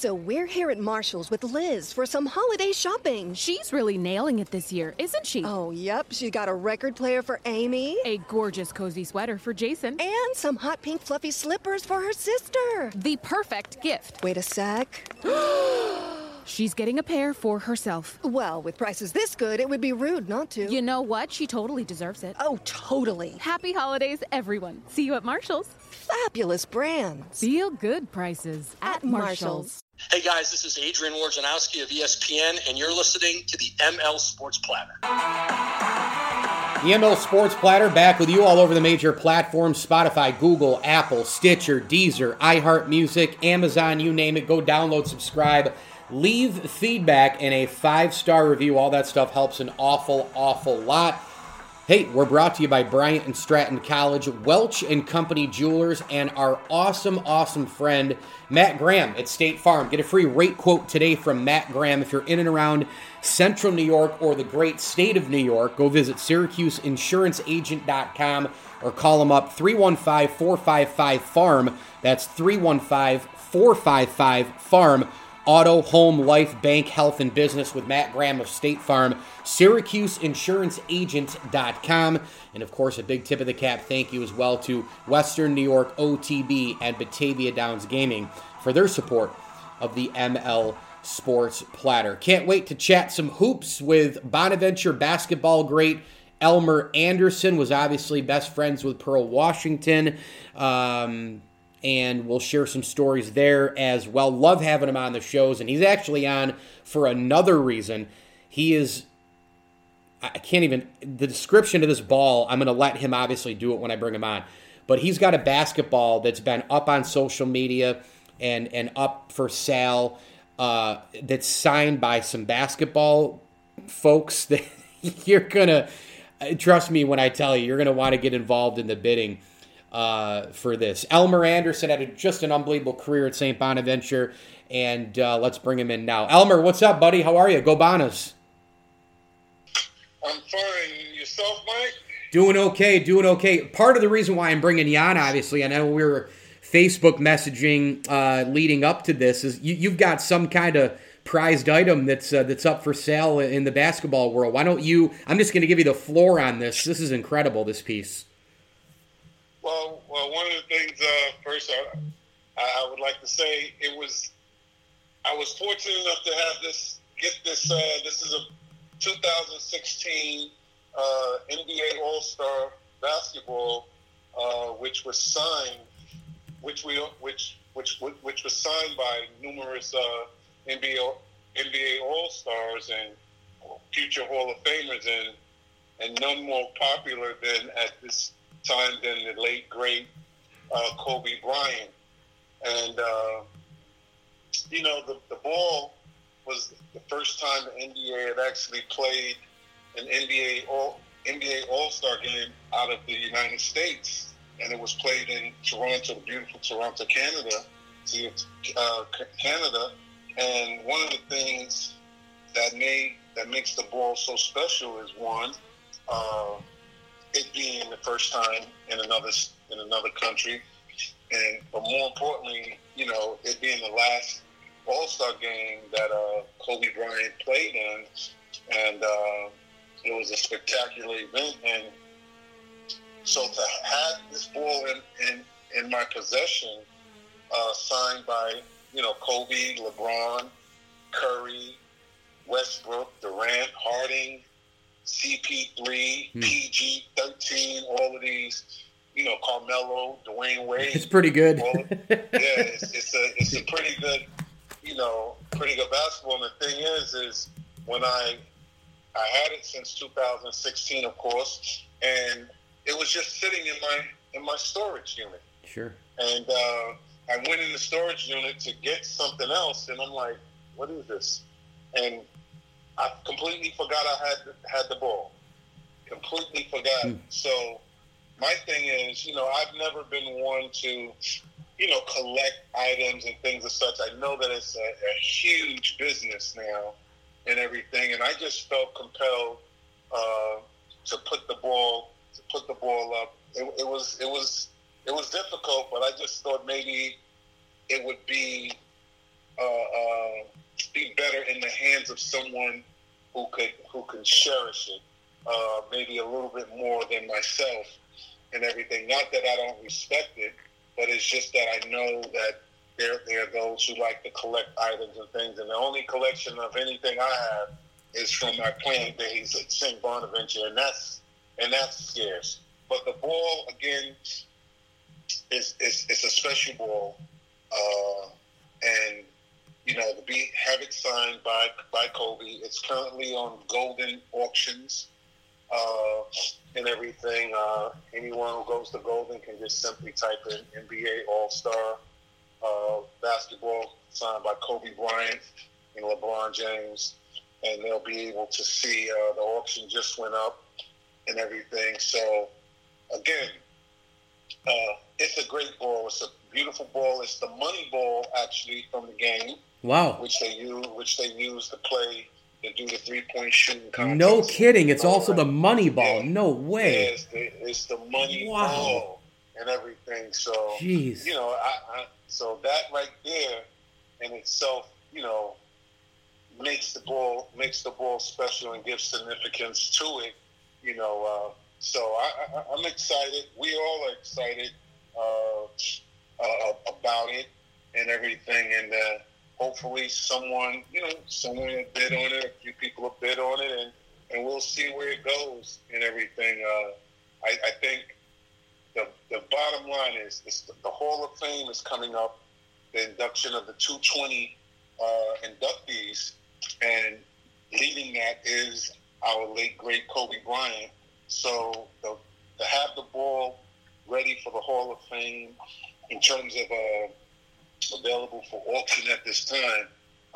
So we're here at Marshall's with Liz for some holiday shopping. She's really nailing it this year, isn't she? Oh, yep. She's got a record player for Amy. A gorgeous cozy sweater for Jason. And some hot pink fluffy slippers for her sister. The perfect gift. Wait a sec. She's getting a pair for herself. Well, with prices this good, it would be rude not to. You know what? She totally deserves it. Oh, totally. Happy holidays, everyone. See you at Marshall's. Fabulous brands. Feel good prices at, At Marshall's. Hey guys, this is Adrian Wojnarowski of ESPN, and you're listening to the ML Sports Platter. The ML Sports Platter back with you all over the major platforms Spotify, Google, Apple, Stitcher, Deezer, iHeartMusic, Amazon, you name it. Go download, subscribe, leave feedback, and a five star review. All that stuff helps an awful, awful lot. Hey, we're brought to you by Bryant and Stratton College, Welch and Company Jewelers, and our awesome, awesome friend Matt Graham at State Farm. Get a free rate quote today from Matt Graham if you're in and around Central New York or the great state of New York. Go visit SyracuseInsuranceAgent.com or call them up 315 455 FARM. That's 315 455 FARM. Auto, home, life, bank, health, and business with Matt Graham of State Farm, SyracuseInsuranceAgent.com. And of course, a big tip of the cap thank you as well to Western New York OTB and Batavia Downs Gaming for their support of the ML Sports Platter. Can't wait to chat some hoops with Bonaventure basketball great Elmer Anderson, was obviously best friends with Pearl Washington. Um, and we'll share some stories there as well. Love having him on the shows, and he's actually on for another reason. He is, I can't even, the description of this ball, I'm going to let him obviously do it when I bring him on. But he's got a basketball that's been up on social media and, and up for sale uh, that's signed by some basketball folks that you're going to, trust me when I tell you, you're going to want to get involved in the bidding uh, for this. Elmer Anderson had a, just an unbelievable career at St. Bonaventure, and uh, let's bring him in now. Elmer, what's up, buddy? How are you? Go Bonas. I'm fine. Yourself, Mike? Doing okay, doing okay. Part of the reason why I'm bringing you on, obviously, I know we were Facebook messaging uh, leading up to this, is you, you've got some kind of prized item that's uh, that's up for sale in the basketball world. Why don't you? I'm just going to give you the floor on this. This is incredible. This piece. Well, well, one of the things uh, first I, I would like to say it was I was fortunate enough to have this get this. Uh, this is a 2016 uh, NBA All Star basketball, uh, which was signed, which we which which which was signed by numerous uh, NBA NBA All Stars and future Hall of Famers, and and none more popular than at this time than the late great uh, Kobe Bryant. And uh, you know, the the ball was the first time the NBA had actually played an NBA All NBA All Star game out of the United States, and it was played in Toronto, the beautiful Toronto, Canada. Uh, Canada, and one of the things that made that makes the ball so special is one, uh, it being the first time in another in another country, and but more importantly, you know, it being the last All Star game that uh, Kobe Bryant played in, and uh, it was a spectacular event. And so to have this ball in in, in my possession, uh, signed by you know Kobe, LeBron, Curry, Westbrook, Durant, Harden, CP3, Hmm. PG13, all of these, you know, Carmelo, Dwyane Wade. It's pretty good. of- yeah, it's, it's a it's a pretty good, you know, pretty good basketball. And the thing is, is when I I had it since 2016, of course, and it was just sitting in my in my storage unit. Sure. And uh, I went in the storage unit to get something else, and I'm like, "What is this?" And I completely forgot I had had the ball. Completely forgot. Hmm. So my thing is, you know, I've never been one to, you know, collect items and things of such. I know that it's a, a huge business now and everything, and I just felt compelled uh, to put the ball to put the ball up. It, it was it was it was difficult, but I just thought maybe it would be uh, better in the hands of someone who could who can cherish it, uh, maybe a little bit more than myself and everything. Not that I don't respect it, but it's just that I know that there there are those who like to collect items and things, and the only collection of anything I have is from my playing days at St. Bonaventure, and that's and that's scarce. But the ball again is is, is a special ball, uh, and you know have it signed by by Kobe. It's currently on Golden Auctions uh, and everything. Uh, anyone who goes to Golden can just simply type in NBA All Star uh, basketball signed by Kobe Bryant and LeBron James, and they'll be able to see uh, the auction just went up and everything. So again, uh, it's a great ball. It's a beautiful ball. It's the money ball actually from the game. Wow. Which they use, which they use to play to do the three point shooting contest. No kidding. It's also the money ball. Yeah. No way. Yeah, it's, the, it's the money Wow. ball and everything. So Jeez. you know, I, I so that right there in itself, you know, makes the ball makes the ball special and gives significance to it. You know, uh, so I, I, I'm excited. We all are excited uh, uh, about it and everything, and uh, hopefully someone, you know, someone will bid on it. A few people will bid on it, and and we'll see where it goes and everything. Uh, I, I think the the bottom line is, the, the Hall of Fame is coming up. The induction of the 220 uh, inductees, and leading that is our late great Kobe Bryant. So the, to have the ball ready for the Hall of Fame in terms of uh, available for auction at this time,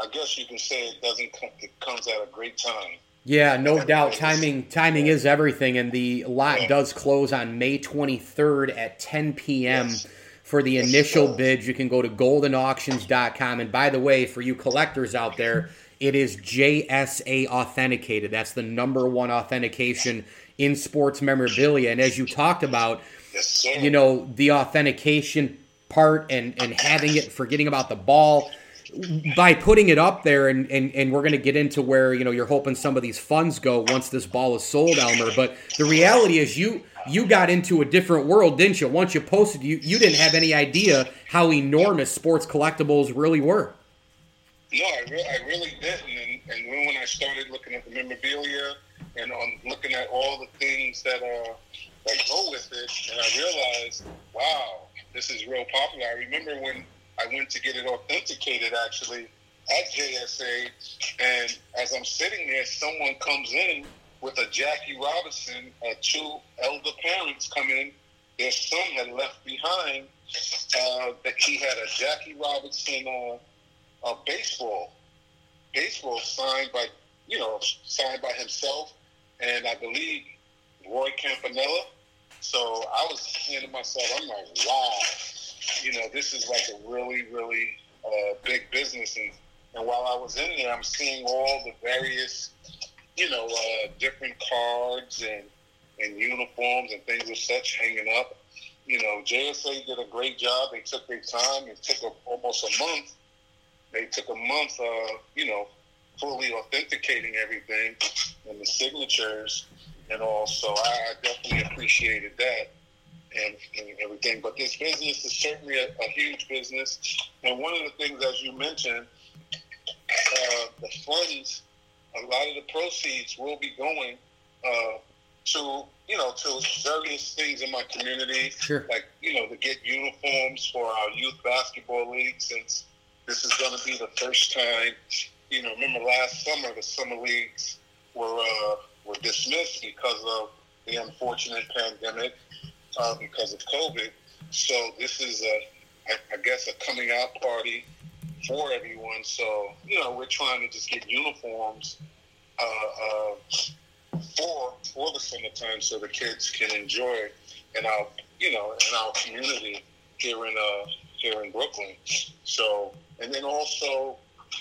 I guess you can say it doesn't come, it comes at a great time. Yeah, no doubt. Timing timing is everything, and the lot Yeah. does close on May 23rd at 10 p.m. Yes. For the Yes, initial does. bid, you can go to goldenauctions.com. And by the way, for you collectors out there, it is JSA authenticated. That's the number one authentication in sports memorabilia. And as you talked about, Yes, you know, the authentication and, and having it, forgetting about the ball, by putting it up there, and, and, and we're going to get into where, you know, you're hoping some of these funds go once this ball is sold, Elmer. But the reality is you you got into a different world, didn't you? Once you posted, you, you didn't have any idea how enormous sports collectibles really were. No, I, re- I really didn't. And, and when, when I started looking at the memorabilia and on looking at all the things that uh, that go with it, and I realized, wow, this is real popular. I remember when I went to get it authenticated, actually at JSA, and as I'm sitting there, someone comes in with a Jackie Robinson. Uh, two elder parents come in. Their son had left behind. Uh, that he had a Jackie Robinson. Uh, uh, baseball, baseball signed by you know signed by himself, and I believe Roy Campanella. So I was saying to myself, I'm like, wow, you know, this is like a really, really uh, big business. And, and while I was in there, I'm seeing all the various, you know, uh, different cards and and uniforms and things of such hanging up. You know, JSA did a great job. They took their time. It took a, almost a month they took a month, uh, you know, fully authenticating everything and the signatures and all. So I, definitely appreciated that and, and everything. But this business is certainly a, a huge business. And one of the things, as you mentioned, uh, the funds, a lot of the proceeds will be going uh, to, you know, to various things in my community Sure. like you know to get uniforms for our youth basketball league since this is going to be the first time you know remember last summer the summer leagues were uh, were dismissed because of the unfortunate pandemic uh, because of covid. So this is a I, guess a coming out party for everyone. So you know we're trying to just get uniforms uh, uh, for for the summertime so the kids can enjoy in our you know in our community here in uh here in Brooklyn. So and then also,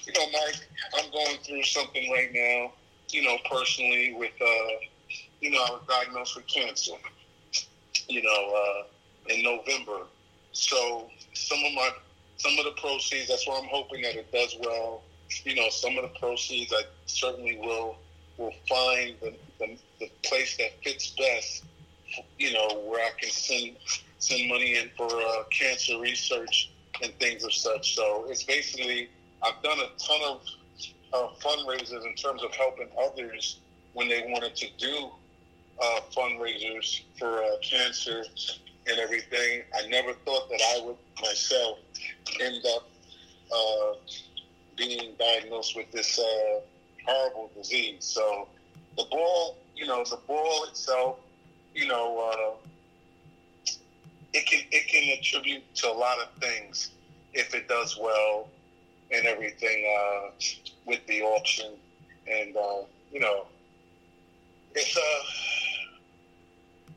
you know, Mike, I'm going through something right now, you know, personally with uh you know, I was diagnosed with cancer, you know, uh in November. So some of my some of the proceeds, that's why I'm hoping that it does well you know, some of the proceeds I certainly will will find the, the, the place that fits best. You know, where I can send send money in for uh, cancer research and things of such. So it's basically I've done a ton of uh, fundraisers in terms of helping others when they wanted to do uh, fundraisers for uh, cancer and everything. I never thought that I would myself end up uh, being diagnosed with this uh, horrible disease. So the ball, you know, the ball itself, you know, uh, it can it can attribute to a lot of things if it does well and everything uh, with the auction, and uh, you know, it's uh,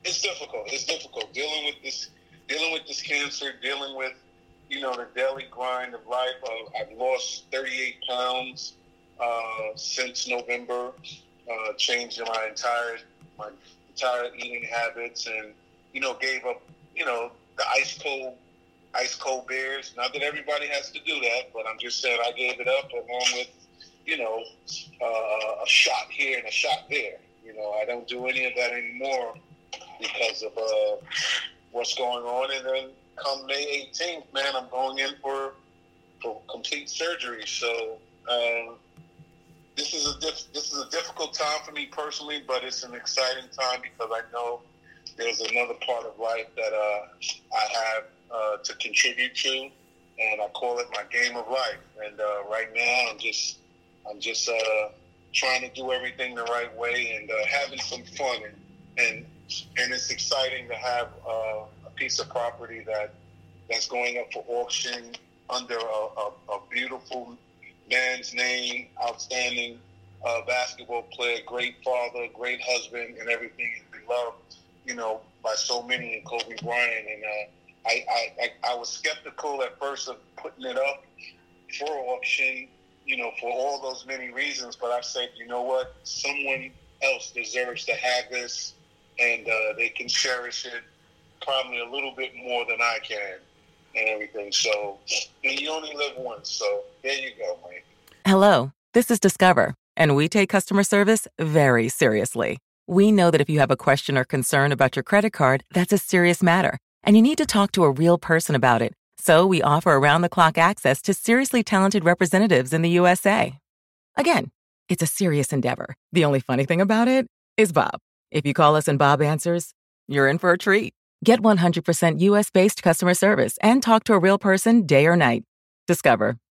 it's difficult. It's difficult dealing with this, dealing with this cancer, dealing with you know the daily grind of life. Uh, I've lost 38 pounds uh, since November, uh, changed my entire my entire eating habits, and you know gave up you know the ice cold ice cold beers. Not that everybody has to do that, but I'm just saying I gave it up along with you know uh, a shot here and a shot there. You know I don't do any of that anymore because of uh, what's going on, and then come May 18th, man, I'm going in for for complete surgery. So uh, this is a diff- this is a difficult time for me personally, but it's an exciting time because I know there's another part of life that uh, I have uh, to contribute to, and I call it my game of life. And uh, right now, I'm just I'm just uh, trying to do everything the right way and uh, having some fun, and and and it's exciting to have uh, a piece of property that that's going up for auction under a, a, a beautiful man's name, outstanding uh, basketball player, great father, great husband, and everything, and beloved, you know, by so many, and Kobe Bryant. And uh, I, I, I, was skeptical at first of putting it up for auction, you know, for all those many reasons. But I said, you know what, someone else deserves to have this, and uh, they can cherish it probably a little bit more than I can and everything. So, and you only live once. So there you go, Mike. Hello, this is Discover, and we take customer service very seriously. We know that if you have a question or concern about your credit card, that's a serious matter, and you need to talk to a real person about it. So we offer around the clock access to seriously talented representatives in the USA. Again, it's a serious endeavor. The only funny thing about it is Bob. If you call us and Bob answers, you're in for a treat. Get 100% US based customer service and talk to a real person day or night. Discover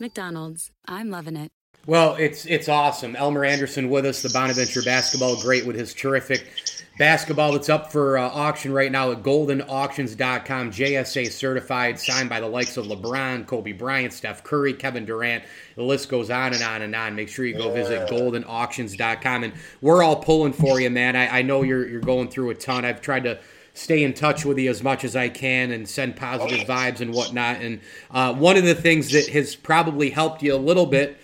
McDonald's. I'm loving it. Well, it's it's awesome. Elmer Anderson with us, the Bonaventure basketball great with his terrific basketball that's up for uh, auction right now at goldenauctions.com. JSA certified, signed by the likes of LeBron, Kobe Bryant, Steph Curry, Kevin Durant. The list goes on and on and on. Make sure you go visit goldenauctions.com. And we're all pulling for you, man. I, I know you're you're going through a ton. I've tried to stay in touch with you as much as I can and send positive vibes and whatnot. And uh, one of the things that has probably helped you a little bit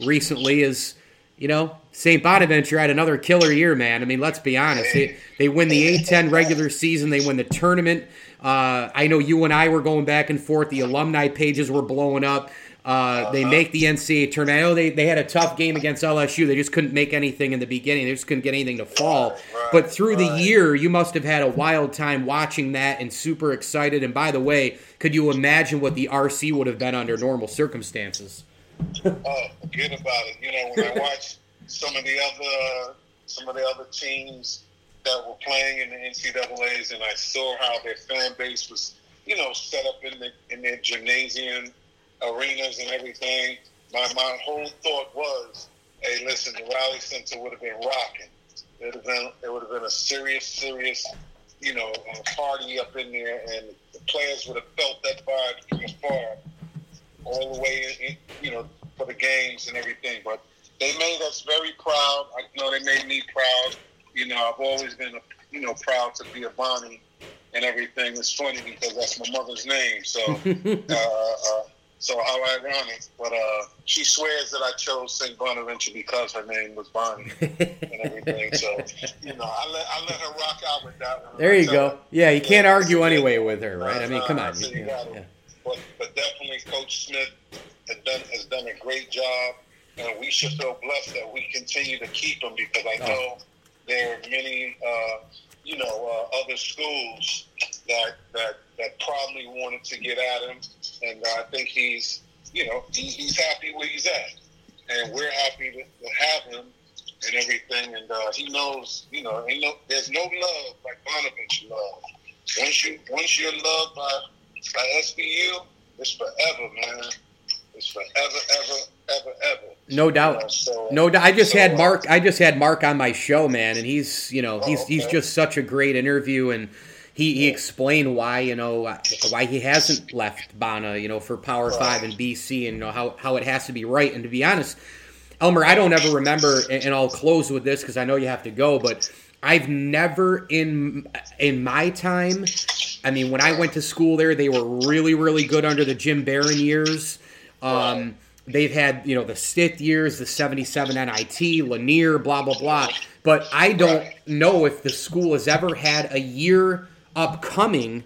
recently is, you know, St. Bonaventure had another killer year, man. I mean, let's be honest. They, they win the A10 regular season, they win the tournament. Uh, I know you and I were going back and forth. The alumni pages were blowing up. Uh, they make the NCAA tournament. I know they, they had a tough game against LSU. They just couldn't make anything in the beginning. They just couldn't get anything to fall. But through the year, you must have had a wild time watching that and super excited. And by the way, could you imagine what the RC would have been under normal circumstances? oh, forget about it. You know, when I watch some of the other some of the other teams that were playing in the NCAA's, and I saw how their fan base was, you know, set up in the in their gymnasium arenas and everything. My my whole thought was, hey, listen, the Reilly Center would have been rocking. It would have been it would have been a serious, serious, you know, party up in there, and the players would have felt that vibe from afar, all the way, in, you know, for the games and everything. But they made us very proud. I know they made me proud. You know, I've always been, a, you know, proud to be a Bonnie and everything. It's funny because that's my mother's name. So, uh, uh, so how ironic. But uh, she swears that I chose St. Bonaventure because her name was Bonnie and everything. So, you know, I let, I let her rock out with that one. There you go. Her, yeah, you can't argue anyway with her, right? I mean, come on. You, yeah, yeah. But, but definitely Coach Schmidt has done, has done a great job. And we should feel blessed that we continue to keep him because I know oh. there are many, uh, you know, uh, other schools that that that probably wanted to get at him, and uh, I think he's, you know, he, he's happy where he's at, and we're happy to, to have him and everything. And uh, he knows, you know, ain't no, there's no love like Bonaventure love. Once you once you're loved by by SBU, it's forever, man. It's forever, ever, ever, ever. No doubt. Know, so, no doubt. I just so, had uh, Mark. I just had Mark on my show, man, and he's you know he's oh, okay. he's just such a great interview and he, he explained why you know why he hasn't left Bona you know for Power Five and BC and you know how, how it has to be right. And to be honest, Elmer I don't ever remember and I'll close with this because I know you have to go but I've never in in my time I mean when I went to school there they were really really good under the Jim Baron years. Um, they've had you know the Stith years, the '77 NIT, Lanier, blah blah blah. But I don't know if the school has ever had a year upcoming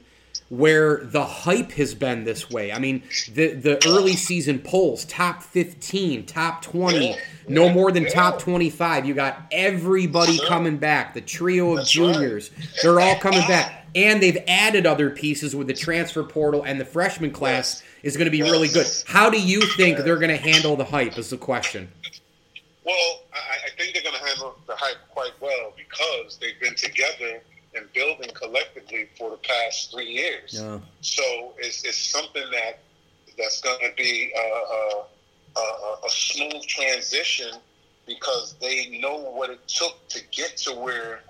where the hype has been this way. I mean, the the early season polls, top 15, top 20, no more than top 25. You got everybody coming back. The trio of juniors, they're all coming back. And they've added other pieces with the transfer portal and the freshman class is going to be really good. How do you think they're going to handle the hype is the question. Well, I, I think they're going to handle the hype quite well because they've been together and building collectively for the past three years. Yeah. So it's, it's something that that's going to be a, a, a, a, smooth transition because they know what it took to get to where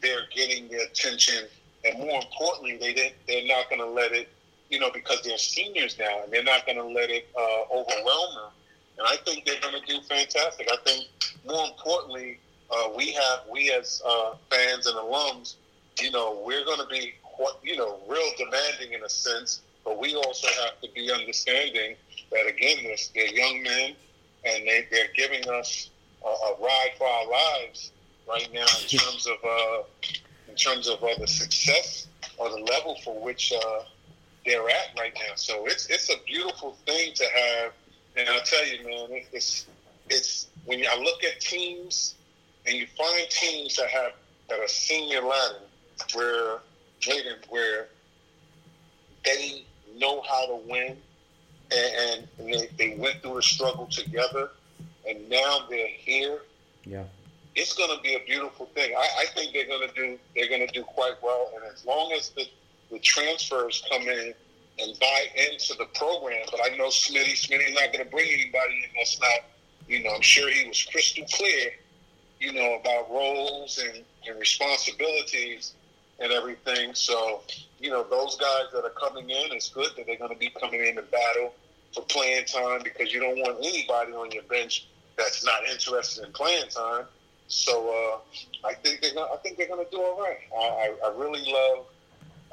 they're getting the attention, and more importantly, they didn't, they're not going to let it, you know, because they're seniors now, and they're not going to let it uh, overwhelm them. And I think they're going to do fantastic. I think more importantly, uh, we have we as uh, fans and alums you know, we're going to be, you know, real demanding in a sense, but we also have to be understanding that, again, this, they're young men and they, they're giving us a, a ride for our lives right now in terms of, uh, in terms of uh, the success or the level for which uh, they're at right now. So it's, it's a beautiful thing to have. And I'll tell you, man, it's, it's when I look at teams and you find teams that have that are senior Latin where Jaden, where they know how to win, and, and they, they went through a struggle together, and now they're here. Yeah, it's going to be a beautiful thing. I, I think they're going to do they're to do quite well, and as long as the the transfers come in and buy into the program, but I know Smitty Smitty's not going to bring anybody in that's not. You know, I'm sure he was crystal clear. You know about roles and, and responsibilities and everything. So, you know, those guys that are coming in, it's good that they're going to be coming in to battle for playing time because you don't want anybody on your bench that's not interested in playing time. So uh, I think they're gonna, I think they're going to do all right. I, I, I really love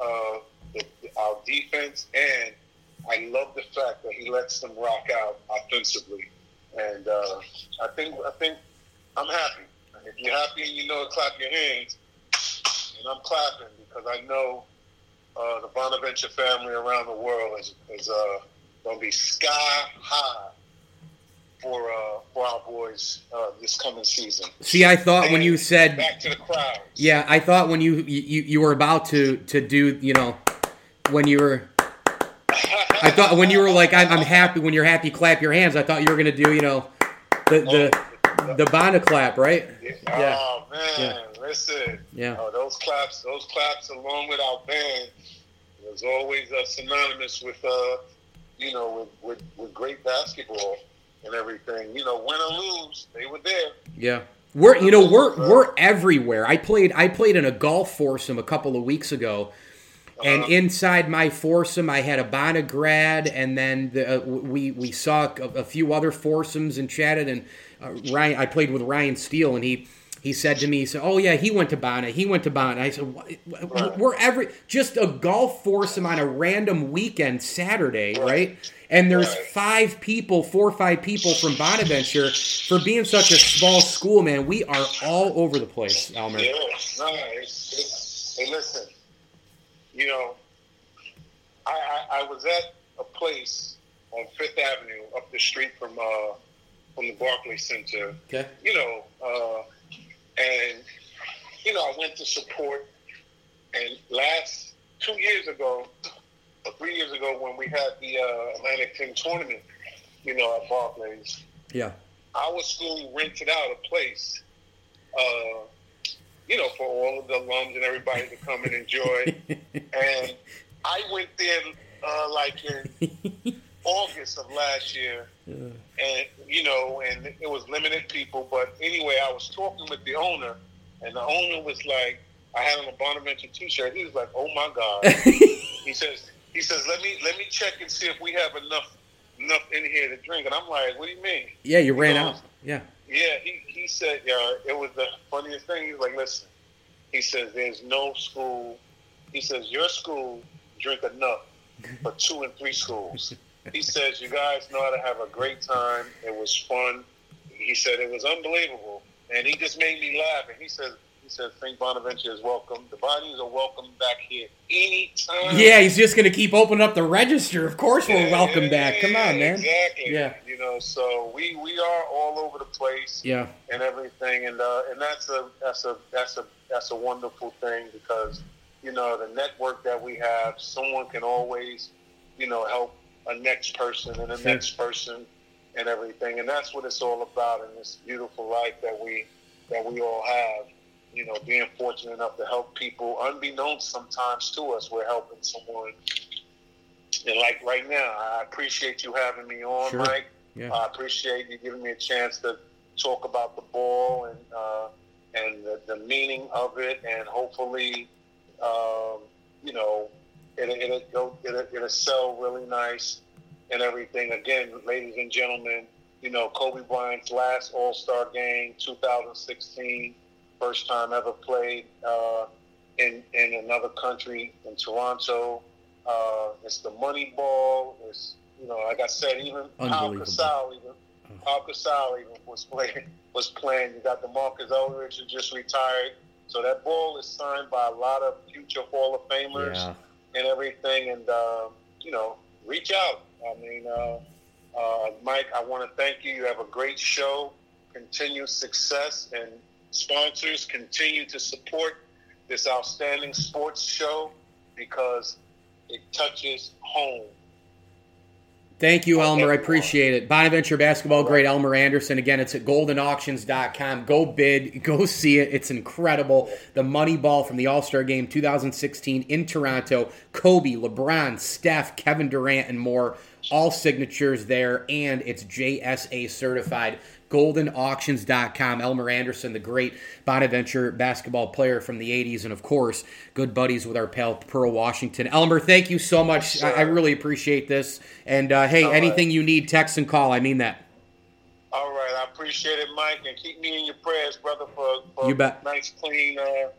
uh, the, our defense, and I love the fact that he lets them rock out offensively. And uh, I think I think I'm happy. If you're happy and you know clap your hands and I'm clapping because I know uh, the Bonaventure family around the world is, is uh, going to be sky high for uh, for our boys uh, this coming season. See, I thought and when you said back to the crowd. Yeah, I thought when you you, you were about to to do you know when you were. I thought when you were like, I'm, I'm happy. When you're happy, clap your hands. I thought you were gonna do, you know, the the the Bona clap, right? Yeah. Oh man, yeah. Listen. Yeah. Oh, those claps, those claps, along with our band, was always uh, synonymous with, uh, you know, with, with with great basketball and everything. You know, win or lose, they were there. Yeah. We're you know we're we're everywhere. I played I played in a golf foursome a couple of weeks ago, and uh-huh. inside my foursome I had a Bona grad, and then the, uh, we we saw a, a, few other foursomes and chatted. And uh, Ryan, I played with Ryan Steele, and he he said to me, he said, "Oh yeah, he went to Bona. He went to Bona." I said, "We're every just a golf foursome on a random weekend Saturday, right?" And there's right. five people, four or five people from Bonaventure for being such a small school, man. We are all over the place, Elmer. Yeah, no, it's, it's, hey, listen, you know, I, I, I, was at a place on Fifth Avenue up the street from uh, from the Barclay Center. Okay. You know, uh, and you know, I went to support. And last two years ago, or three years ago when we had the uh, Atlantic 10 tournament, you know, at Barclays. Yeah. Our school rented out a place, uh, you know, for all of the alums and everybody to come and enjoy. and I went there uh, like in August of last year, yeah. and you know, and it was limited people. But anyway, I was talking with the owner, and the owner was like, I had on a Bonaventure T-shirt. He was like, "Oh my god!" he says, he says, "Let me let me check and see if we have enough enough in here to drink." And I'm like, "What do you mean?" Yeah, you ran out. Yeah. Yeah, he he said, "Yeah." It was the funniest thing. He's like, "Listen," he says, "There's no school." He says, "Your school drink enough for two and three schools." he says, "You guys know how to have a great time. It was fun." He said it was unbelievable, and he just made me laugh. And he says, he said St. Bonaventure is welcome. The bodies are welcome back here anytime. Yeah, he's just going to keep opening up the register. Of course, we're welcome yeah, back. Come on, man. Exactly. Yeah. You know, so we we are all over the place. Yeah. And everything, and uh, and that's a that's a that's a that's a wonderful thing because you know the network that we have, someone can always you know help a next person and a next person and everything, and that's what it's all about in this beautiful life that we that we all have you know, being fortunate enough to help people, unbeknownst sometimes to us, we're helping someone. And like right now, I appreciate you having me on, sure. Mike. Yeah. I appreciate you giving me a chance to talk about the ball and uh, and the, the, meaning of it, and hopefully, um, you know, it, it, it'll go, it, it'll sell really nice and everything. Again, ladies and gentlemen, you know, Kobe Bryant's last All Star game, 2016 first time ever played uh, in in another country in Toronto. Uh, it's the money ball. It's you know, like I said, even Pau Gasol, even Pau Gasol even was playing was playing. You got the Marcus Aldridge who just retired. So that ball is signed by a lot of future Hall of Famers yeah. And everything. And uh, you know, reach out. I mean, uh, uh, Mike, I want to thank you. You have a great show. Continued success and sponsors continue to support this outstanding sports show because it touches home. Thank you, Elmer. I appreciate it. Bonaventure basketball great Elmer Anderson. Again, it's at goldenauctions.com. Go bid, go see it. It's incredible. The money ball from the All Star game 2016 in Toronto. Kobe, LeBron, Steph, Kevin Durant, and more. All signatures there, and it's JSA certified goldenauctions.com. Elmer Anderson, the great Bonaventure basketball player from the 80s, and of course, good buddies with our pal Pearl Washington. Elmer, thank you so much. I, I, really appreciate this. And uh, hey, All anything right. you need, text and call. I mean that. All right, I appreciate it, Mike, and keep me in your prayers, brother, for, for you bet. nice, clean, uh,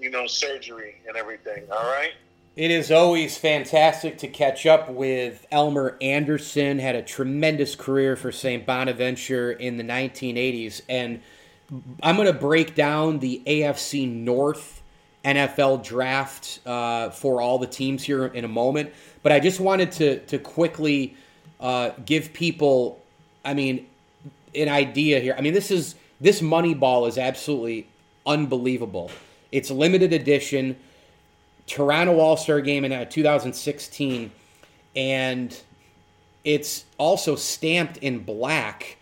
you know, surgery and everything. All right. It is always fantastic to catch up with Elmer Anderson. Had a tremendous career for St. Bonaventure in the 1980s. And I'm going to break down the AFC North NFL draft uh, for all the teams here in a moment. But I just wanted to, to quickly uh, give people, I mean, an idea here. I mean, this is this money ball is absolutely unbelievable. It's limited edition. Toronto All Star game in uh, 2016. and it's also stamped in black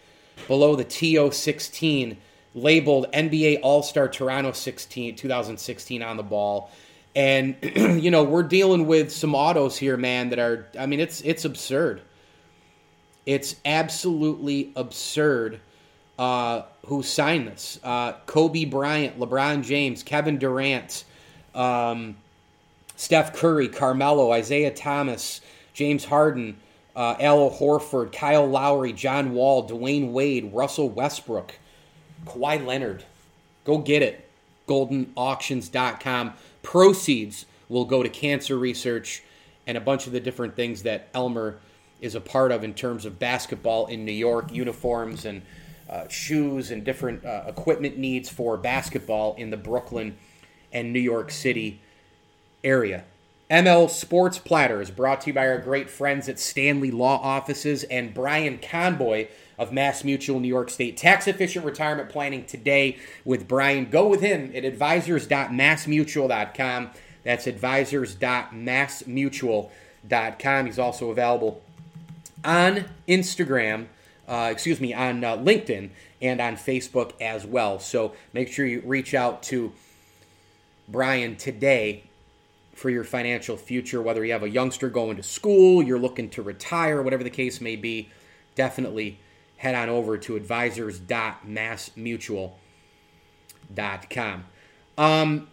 below the TO16 labeled NBA All Star Toronto 16, 2016 on the ball. And you know, we're dealing with some autos here, man, that are I mean, it's it's absurd. It's absolutely absurd uh, who signed this. Uh, Kobe Bryant, LeBron James, Kevin Durant, um, Steph Curry, Carmelo, Isaiah Thomas, James Harden, uh, Al Horford, Kyle Lowry, John Wall, Dwyane Wade, Russell Westbrook, Kawhi Leonard. Go get it. GoldenAuctions.com. Proceeds will go to cancer research and a bunch of the different things that Elmer is a part of in terms of basketball in New York, uniforms and uh, shoes and different uh, equipment needs for basketball in the Brooklyn and New York City area. ML Sports Platter is brought to you by our great friends at Stanley Law Offices and Brian Conboy of Mass Mutual New York State. Tax efficient retirement planning today with Brian. Go with him at advisors.massmutual.com. That's advisors.massmutual.com. He's also available on Instagram, uh, excuse me, on uh, LinkedIn and on Facebook as well. So make sure you reach out to Brian today for your financial future, whether you have a youngster going to school, you're looking to retire, whatever the case may be, definitely head on over to advisors.massmutual.com. Um,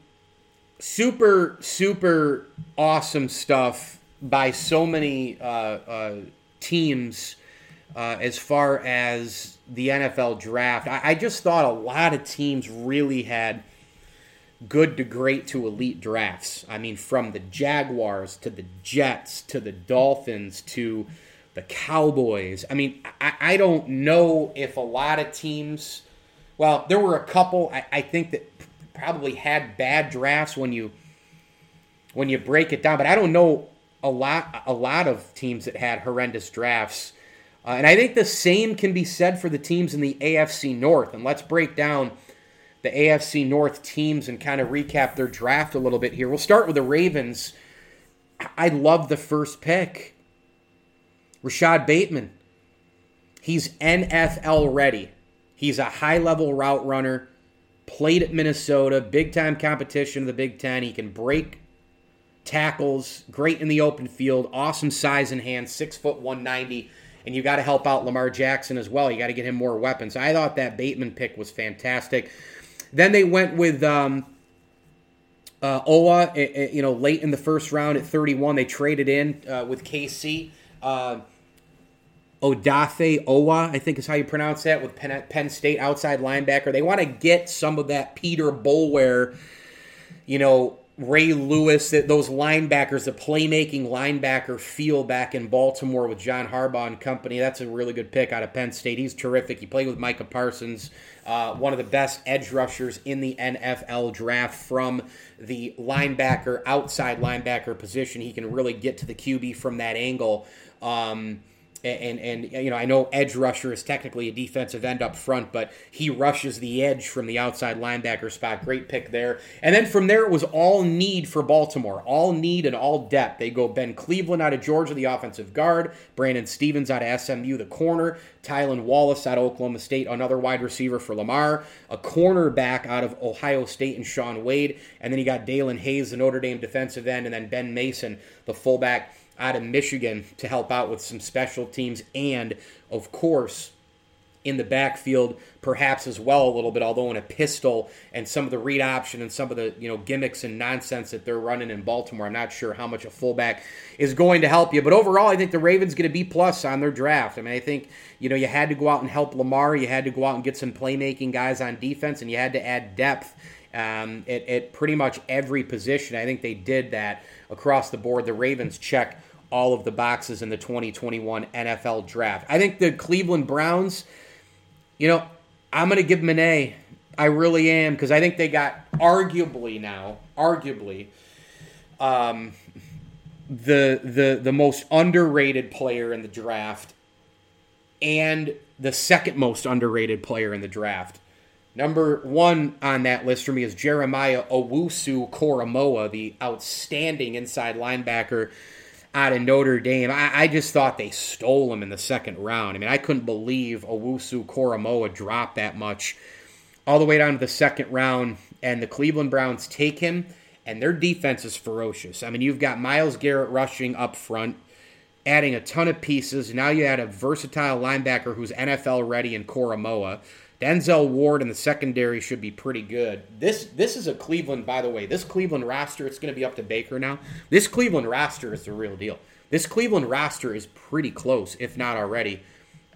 super, super awesome stuff by so many uh, uh, teams uh, as far as the NFL draft. I, I just thought a lot of teams really had good to great to elite drafts. I mean, from the Jaguars to the Jets to the Dolphins to the Cowboys. I mean, I, I don't know if a lot of teams, well, there were a couple, I, I think that probably had bad drafts when you when you break it down, but I don't know a lot a lot of teams that had horrendous drafts. Uh, and I think the same can be said for the teams in the AFC North. And let's break down the AFC North teams and kind of recap their draft a little bit here. We'll start with the Ravens. I love the first pick. Rashod Bateman. He's NFL ready. He's a high level route runner, played at Minnesota, big time competition of the Big Ten. He can break tackles, great in the open field, awesome size and hands, six foot 190. And you got to help out Lamar Jackson as well. You got to get him more weapons. I thought that Bateman pick was fantastic. Then they went with um, uh, Oweh, you know, late in the first round at 31. They traded in uh, with KC. Uh, Odafe Oweh, I think is how you pronounce that, with Penn, Penn State outside linebacker. They want to get some of that Peter Boulware, you know, Ray Lewis, those linebackers, the playmaking linebacker feel back in Baltimore with John Harbaugh and company. That's a really good pick out of Penn State. He's terrific. He played with Micah Parsons, uh, one of the best edge rushers in the NFL draft from the linebacker, outside linebacker position. He can really get to the QB from that angle. Um, and, and you know I know edge rusher is technically a defensive end up front, but he rushes the edge from the outside linebacker spot. Great pick there. And then from there it was all need for Baltimore, all need and all depth. They go Ben Cleveland out of Georgia, the offensive guard, Brandon Stephens out of SMU, the corner, Tylan Wallace out of Oklahoma State, another wide receiver for Lamar, a cornerback out of Ohio State and Shaun Wade, and then you got Daelin Hayes, the Notre Dame defensive end, and then Ben Mason, the fullback out of Michigan to help out with some special teams and, of course, in the backfield, perhaps as well a little bit, although in a pistol and some of the read option and some of the you know gimmicks and nonsense that they're running in Baltimore. I'm not sure how much a fullback is going to help you, but overall, I think the Ravens get a B plus on their draft. I mean, I think you know you had to go out and help Lamar, you had to go out and get some playmaking guys on defense, and you had to add depth um, at, at pretty much every position. I think they did that across the board. The Ravens check all of the boxes in the 2021 NFL draft. I think the Cleveland Browns, you know, I'm going to give them an A. I really am because I think they got arguably now, arguably, um, the the the most underrated player in the draft and the second most underrated player in the draft. Number one on that list for me is Jeremiah Owusu Koramoah, the outstanding inside linebacker out of Notre Dame. I, I, just thought they stole him in the second round. I mean, I couldn't believe Owusu Koramoah dropped that much all the way down to the second round, and the Cleveland Browns take him, and their defense is ferocious. I mean, you've got Myles Garrett rushing up front, adding a ton of pieces. Now you add a versatile linebacker who's NFL ready in Koramoah. Denzel Ward in the secondary should be pretty good. This this is a Cleveland, by the way. This Cleveland roster, it's going to be up to Baker now. This Cleveland roster is the real deal. This Cleveland roster is pretty close, if not already,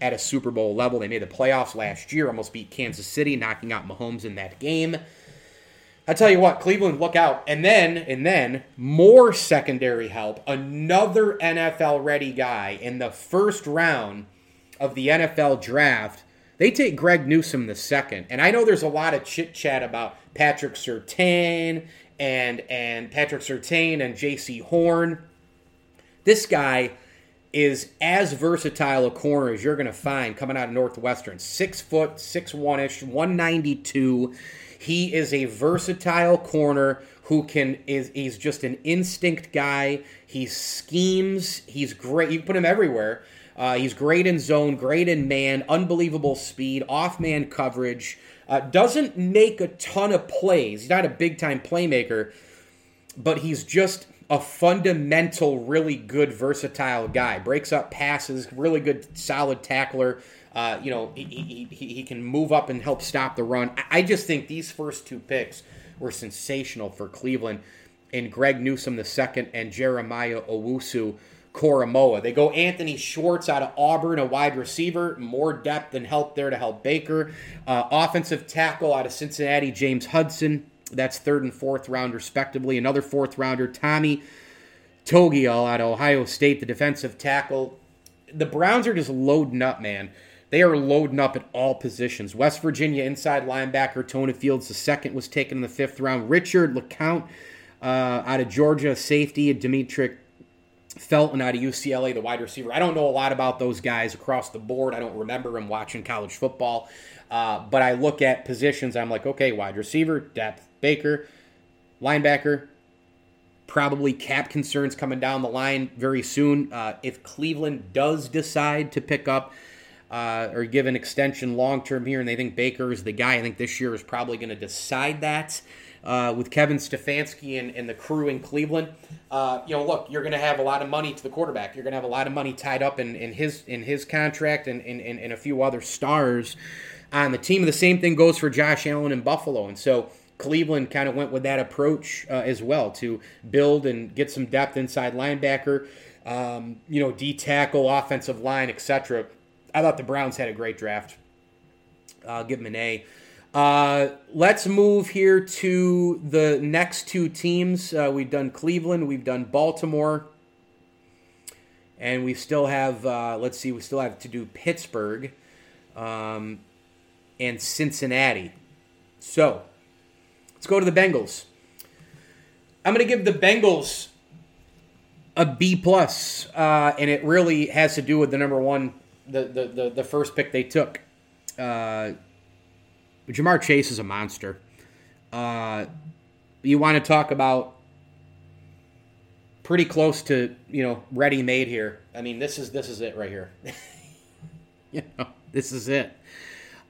at a Super Bowl level. They made the playoffs last year, almost beat Kansas City, knocking out Mahomes in that game. I tell you what, Cleveland, look out. And then, and then, more secondary help. Another NFL ready guy in the first round of the NFL draft they take Greg Newsome the second, and I know there's a lot of chit chat about Patrick Surtain and and Patrick Surtain and Jaycee Horn. This guy is as versatile a corner as you're going to find coming out of Northwestern. Six foot, six one ish, one ninety two. He is a versatile corner who can is he's just an instinct guy. He schemes. He's great. You put him everywhere. Uh, he's great in zone, great in man, unbelievable speed, off man coverage. Uh, doesn't make a ton of plays. He's not a big time playmaker, but he's just a fundamental, really good, versatile guy. Breaks up passes, really good, solid tackler. Uh, you know, he, he, he can move up and help stop the run. I just think these first two picks were sensational for Cleveland. And Greg Newsome the second and Jeremiah Owusu Koramoah. They go Anthony Schwartz out of Auburn, a wide receiver, more depth and help there to help Baker. Uh, offensive tackle out of Cincinnati, James Hudson. That's third and fourth round, respectively. Another fourth rounder, Tommy Togiai out of Ohio State, the defensive tackle. The Browns are just loading up, man. They are loading up at all positions. West Virginia inside linebacker Tony Fields, the second was taken in the fifth round. Richard LeCounte uh, out of Georgia, safety, Demetric Felton out of UCLA, the wide receiver. I don't know a lot about those guys across the board. I don't remember him watching college football. Uh, but I look at positions, I'm like, okay, wide receiver, depth, Baker, linebacker, probably cap concerns coming down the line very soon. Uh, if Cleveland does decide to pick up uh, or give an extension long term here and they think Baker is the guy, I think this year is probably going to decide that uh, with Kevin Stefanski and, and, the crew in Cleveland. Uh, you know, look, you're going to have a lot of money to the quarterback. You're going to have a lot of money tied up in, in his in his contract and, and, and a few other stars on the team. The same thing goes for Josh Allen in Buffalo. And so Cleveland kind of went with that approach uh, as well to build and get some depth inside linebacker, um, you know, D tackle, offensive line, etc. I thought the Browns had a great draft. I'll give them an A. Uh, let's move here to the next two teams. Uh, we've done Cleveland, we've done Baltimore, and we still have, uh, let's see, we still have to do Pittsburgh um, and Cincinnati. So, let's go to the Bengals. I'm going to give the Bengals a B plus, uh, and it really has to do with the number one, the the the, the first pick they took. Uh, Ja'Marr Chase is a monster. Uh, you want to talk about pretty close to you know ready made here. I mean, this is this is it right here. you know, this is it.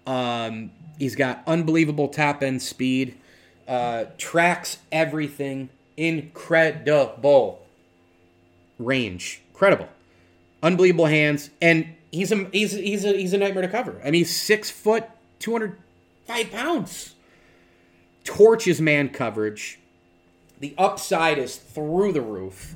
Um, he's got unbelievable top end speed. Uh, tracks everything. Incredible range. Incredible. Unbelievable hands. And he's a he's he's a he's a nightmare to cover. I mean, he's six foot, two hundred five pounds. Torches man coverage. The upside is through the roof.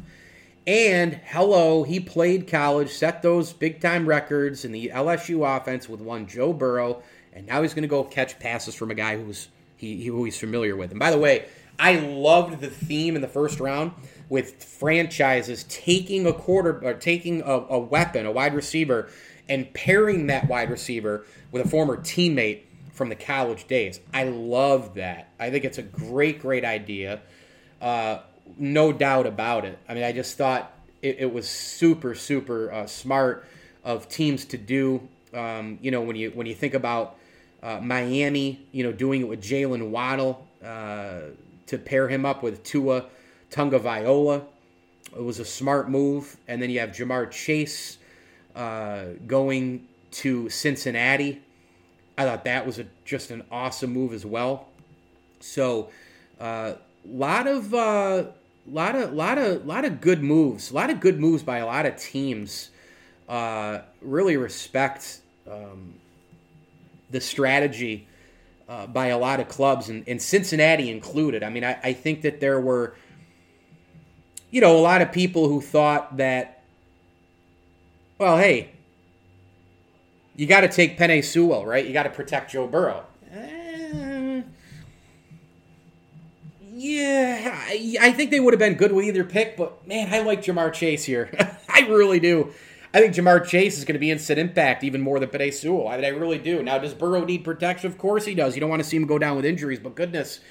And hello, he played college, set those big time records in the LSU offense with one Joe Burrow, and now he's going to go catch passes from a guy who's he, who he's familiar with. And by the way, I loved the theme in the first round with franchises taking a quarter or taking a, a weapon, a wide receiver, and pairing that wide receiver with a former teammate from the college days. I love that. I think it's a great, great idea. Uh, no doubt about it. I mean, I just thought it, it was super, super uh, smart of teams to do. Um, you know, when you when you think about uh, Miami, you know, doing it with Jaylen Waddle uh, to pair him up with Tua Tagovailoa. It was a smart move. And then you have Ja'Marr Chase uh, going to Cincinnati. I thought that was a, just an awesome move as well. So, a uh, lot of uh, lot of lot of lot of good moves. A lot of good moves by a lot of teams. Uh, really respect um, the strategy uh, by a lot of clubs, and, and Cincinnati included. I mean, I, I think that there were, you know, a lot of people who thought that, well, hey, you got to take Penei Sewell, right? You got to protect Joe Burrow. Uh, yeah, I, I, think they would have been good with either pick, but man, I like Ja'Marr Chase here. I really do. I think Ja'Marr Chase is going to be instant impact even more than Penei Sewell. I, mean, I really do. Now, does Burrow need protection? Of course he does. You don't want to see him go down with injuries, but goodness,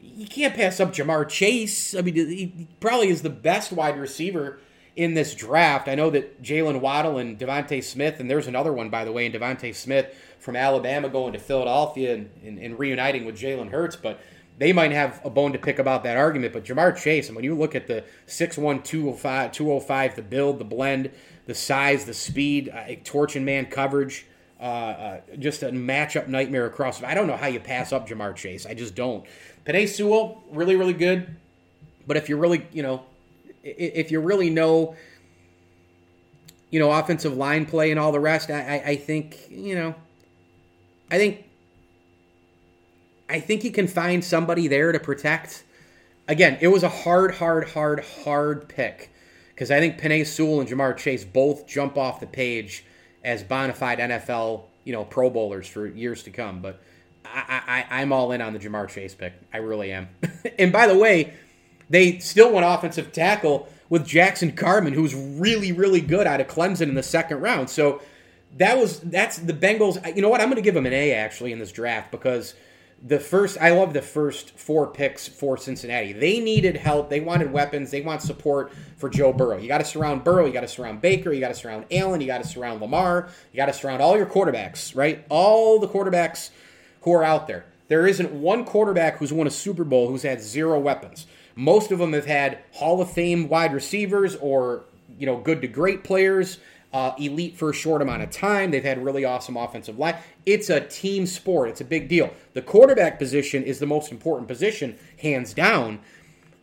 you can't pass up Ja'Marr Chase. I mean, he probably is the best wide receiver in this draft. I know that Jaylen Waddle and DeVonta Smith, and there's another one, by the way, and DeVonta Smith from Alabama going to Philadelphia and, and, and reuniting with Jalen Hurts, but they might have a bone to pick about that argument. But Ja'Marr Chase, and when you look at the 6'1, 205, 205 the build, the blend, the size, the speed, uh, torching man coverage. Uh, uh, just a matchup nightmare across. I don't know how you pass up Ja'Marr Chase. I just don't. Penei Sewell, really, really good. But if you're really, you know, if you really know, you know, offensive line play and all the rest, I, I think, you know, I think, I think you can find somebody there to protect. Again, it was a hard, hard, hard, hard pick because I think Penei Sewell and Ja'Marr Chase both jump off the page as bona fide NFL, you know, Pro Bowlers for years to come. But I, I, I'm all in on the Ja'Marr Chase pick. I really am. and by the way, they still went offensive tackle with Jackson Carman, who's really, really good out of Clemson in the second round. So that was that's the Bengals. You know what? I'm going to give them an A actually in this draft because the first I love the first four picks for Cincinnati. They needed help. They wanted weapons. They want support for Joe Burrow. You got to surround Burrow. You got to surround Baker. You got to surround Allen. You got to surround Lamar. You got to surround all your quarterbacks, right? All the quarterbacks who are out there. There isn't one quarterback who's won a Super Bowl who's had zero weapons. Most of them have had Hall of Fame wide receivers or you know good to great players uh, elite for a short amount of time. They've had really awesome offensive line. It's a team sport. It's a big deal. The quarterback position is the most important position, hands down.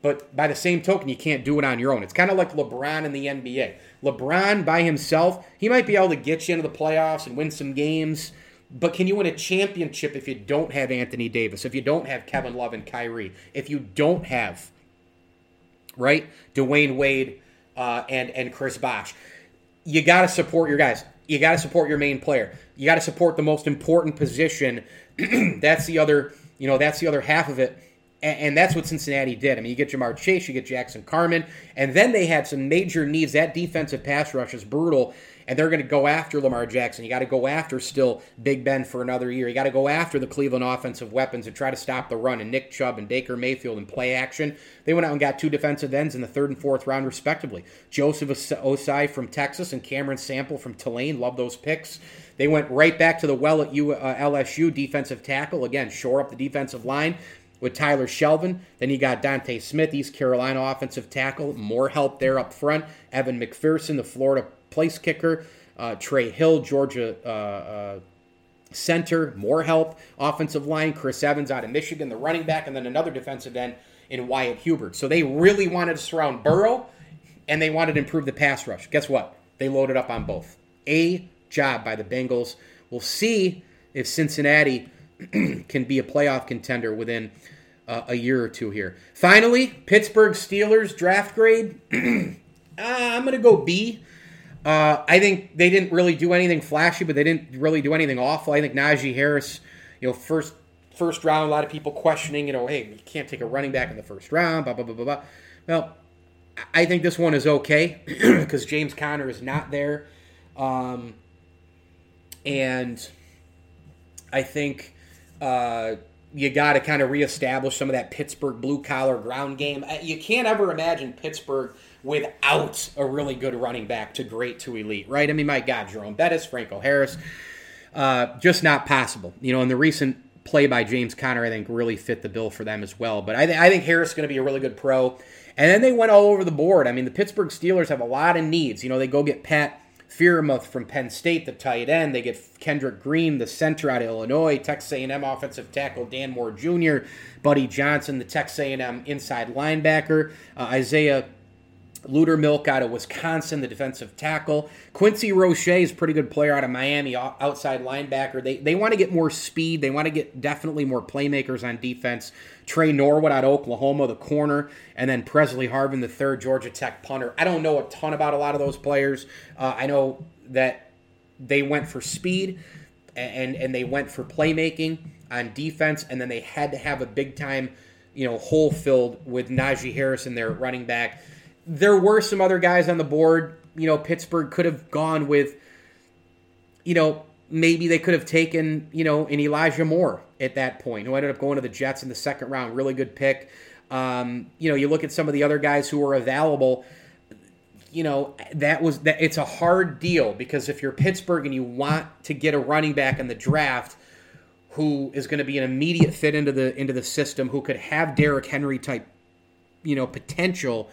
But by the same token, you can't do it on your own. It's kind of like LeBron in the NBA. LeBron by himself, he might be able to get you into the playoffs and win some games. But can you win a championship if you don't have Anthony Davis, if you don't have Kevin Love and Kyrie, if you don't have, right, Dwyane Wade uh, and, and Chris Bosh? you got to support your guys. You got to support your main player. You got to support the most important position. that's the other, you know, that's the other half of it. And, and, that's what Cincinnati did. I mean, you get Ja'Marr Chase, you get Jackson Carman, and then they had some major needs. That defensive pass rush is brutal and they're going to go after Lamar Jackson. You got to go after still Big Ben for another year. You got to go after the Cleveland offensive weapons and try to stop the run. And Nick Chubb and Baker Mayfield and play action. They went out and got two defensive ends in the third and fourth round, respectively. Joseph Ossai from Texas and Cameron Sample from Tulane. Love those picks. They went right back to the well at U, uh, LSU defensive tackle. Again, shore up the defensive line with Tyler Shelvin. Then you got D'Ante Smith, East Carolina offensive tackle. More help there up front. Evan McPherson, the Florida place kicker. Uh, Trey Hill, Georgia uh, uh, center, more help. Offensive line, Chris Evans out of Michigan, the running back, and then another defensive end in Wyatt Hubert. So they really wanted to surround Burrow, and they wanted to improve the pass rush. Guess what? They loaded up on both. A job by the Bengals. We'll see if Cincinnati can be a playoff contender within uh, a year or two here. Finally, Pittsburgh Steelers draft grade. uh, I'm going to go B. Uh, I think they didn't really do anything flashy, but they didn't really do anything awful. I think Najee Harris, you know, first first round, a lot of people questioning, you know, hey, you can't take a running back in the first round, blah blah blah blah blah. Well, I think this one is okay because James Conner is not there, um, and I think uh, you got to kind of reestablish some of that Pittsburgh blue collar ground game. Uh, you can't ever imagine Pittsburgh without a really good running back to great to elite, right? I mean, my God, Jerome Bettis, Franco Harris, uh, just not possible. You know, in the recent play by James Conner, I think, really fit the bill for them as well. But I, th- I think Harris is going to be a really good pro. And then they went all over the board. I mean, the Pittsburgh Steelers have a lot of needs. You know, they go get Pat Freiermuth from Penn State, the tight end. They get Kendrick Green, the center out of Illinois. Texas A&M offensive tackle Dan Moore Jr., Buddy Johnson, the Texas A&M inside linebacker. Uh, Isaiah Loudermilk out of Wisconsin, the defensive tackle. Quincy Roche is a pretty good player out of Miami, outside linebacker. They, they want to get more speed. They want to get definitely more playmakers on defense. Tre Norwood out of Oklahoma, the corner, and then Presley Harvin, the third Georgia Tech punter. I don't know a ton about a lot of those players. Uh, I know that they went for speed and, and they went for playmaking on defense, and then they had to have a big time, you know, hole filled with Najee Harris in their running back there were some other guys on the board. You know, Pittsburgh could have gone with, you know, maybe they could have taken, you know, an Elijah Moore at that point, who ended up going to the Jets in the second round. Really good pick. Um, you know, you look at some of the other guys who were available. You know, that was that. It's a hard deal because if you're Pittsburgh and you want to get a running back in the draft who is going to be an immediate fit into the into the system, who could have Derrick Henry type, you know, potential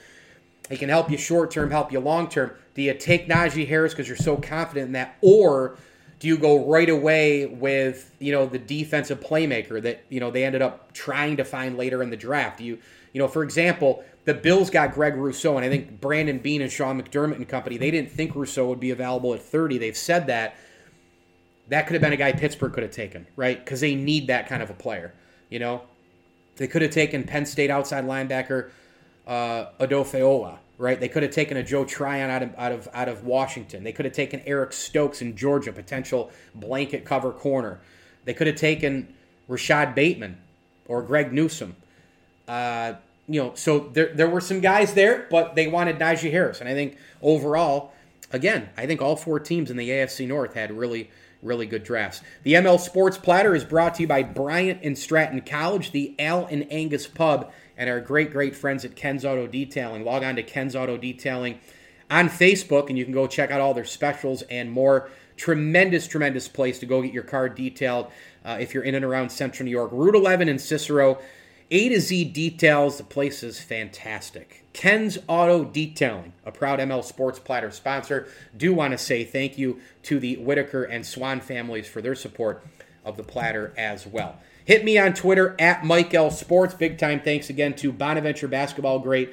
he can help you short term, help you long term. Do you take Najee Harris because you're so confident in that, or do you go right away with you know the defensive playmaker that you know they ended up trying to find later in the draft? You you know, for example, the Bills got Greg Rousseau, and I think Brandon Beane and Sean McDermott and company they didn't think Rousseau would be available at 30. They've said that. That could have been a guy Pittsburgh could have taken, right? Because they need that kind of a player. You know, they could have taken Penn State outside linebacker uh, Adofeola, right? They could have taken a Joe Tryon out of, out of out of Washington. They could have taken Eric Stokes in Georgia, potential blanket cover corner. They could have taken Rashod Bateman or Greg Newsome. Uh, you know, so there there were some guys there, but they wanted Najee Harris, and I think overall, again, I think all four teams in the AFC North had really really good drafts. The ML Sports Platter is brought to you by Bryant and Stratton College, the Al and Angus Pub and our great, great friends at Ken's Auto Detailing. Log on to Ken's Auto Detailing on Facebook, and you can go check out all their specials and more. Tremendous, tremendous place to go get your car detailed uh, if you're in and around Central New York. Route 11 in Cicero. A to Z details. The place is fantastic. Ken's Auto Detailing, a proud ML Sports Platter sponsor. Do want to say thank you to the Whitaker and Swan families for their support of the platter as well. Hit me on Twitter at Mike L Sports. Big time thanks again to Bonaventure basketball great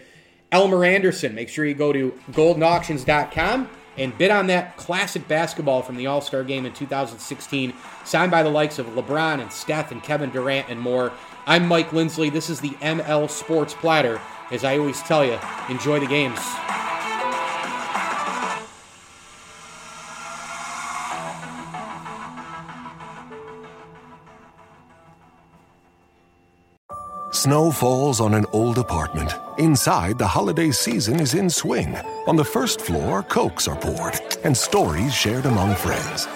Elmer Anderson. Make sure you go to goldenauctions.com and bid on that classic basketball from the All Star game in 2016, signed by the likes of LeBron and Steph and Kevin Durant and more. I'm Mike Lindsley. This is the ML Sports Platter. As I always tell you, enjoy the games. Snow falls on an old apartment. Inside, the holiday season is in swing. On the first floor, cokes are poured and stories shared among friends.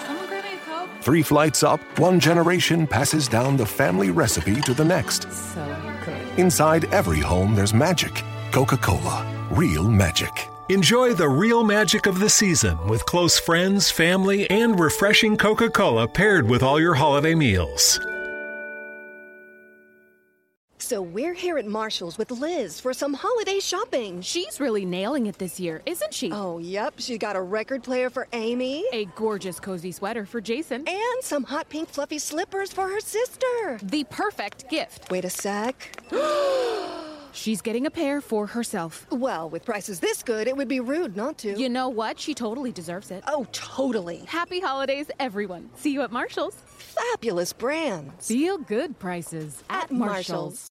Three flights up, one generation passes down the family recipe to the next. So good. Inside every home, there's magic. Coca Cola, real magic. Enjoy the real magic of the season with close friends, family, and refreshing Coca Cola paired with all your holiday meals. So we're here at Marshall's with Liz for some holiday shopping. She's really nailing it this year, isn't she? Oh, yep. She got a record player for Amy, a gorgeous cozy sweater for Jason, and some hot pink fluffy slippers for her sister. The perfect gift. Wait a sec. She's getting a pair for herself. Well, with prices this good, it would be rude not to. You know what? She totally deserves it. Oh, totally. Happy holidays, everyone. See you at Marshall's. Fabulous brands. Feel good prices at, at Marshall's. Marshall's.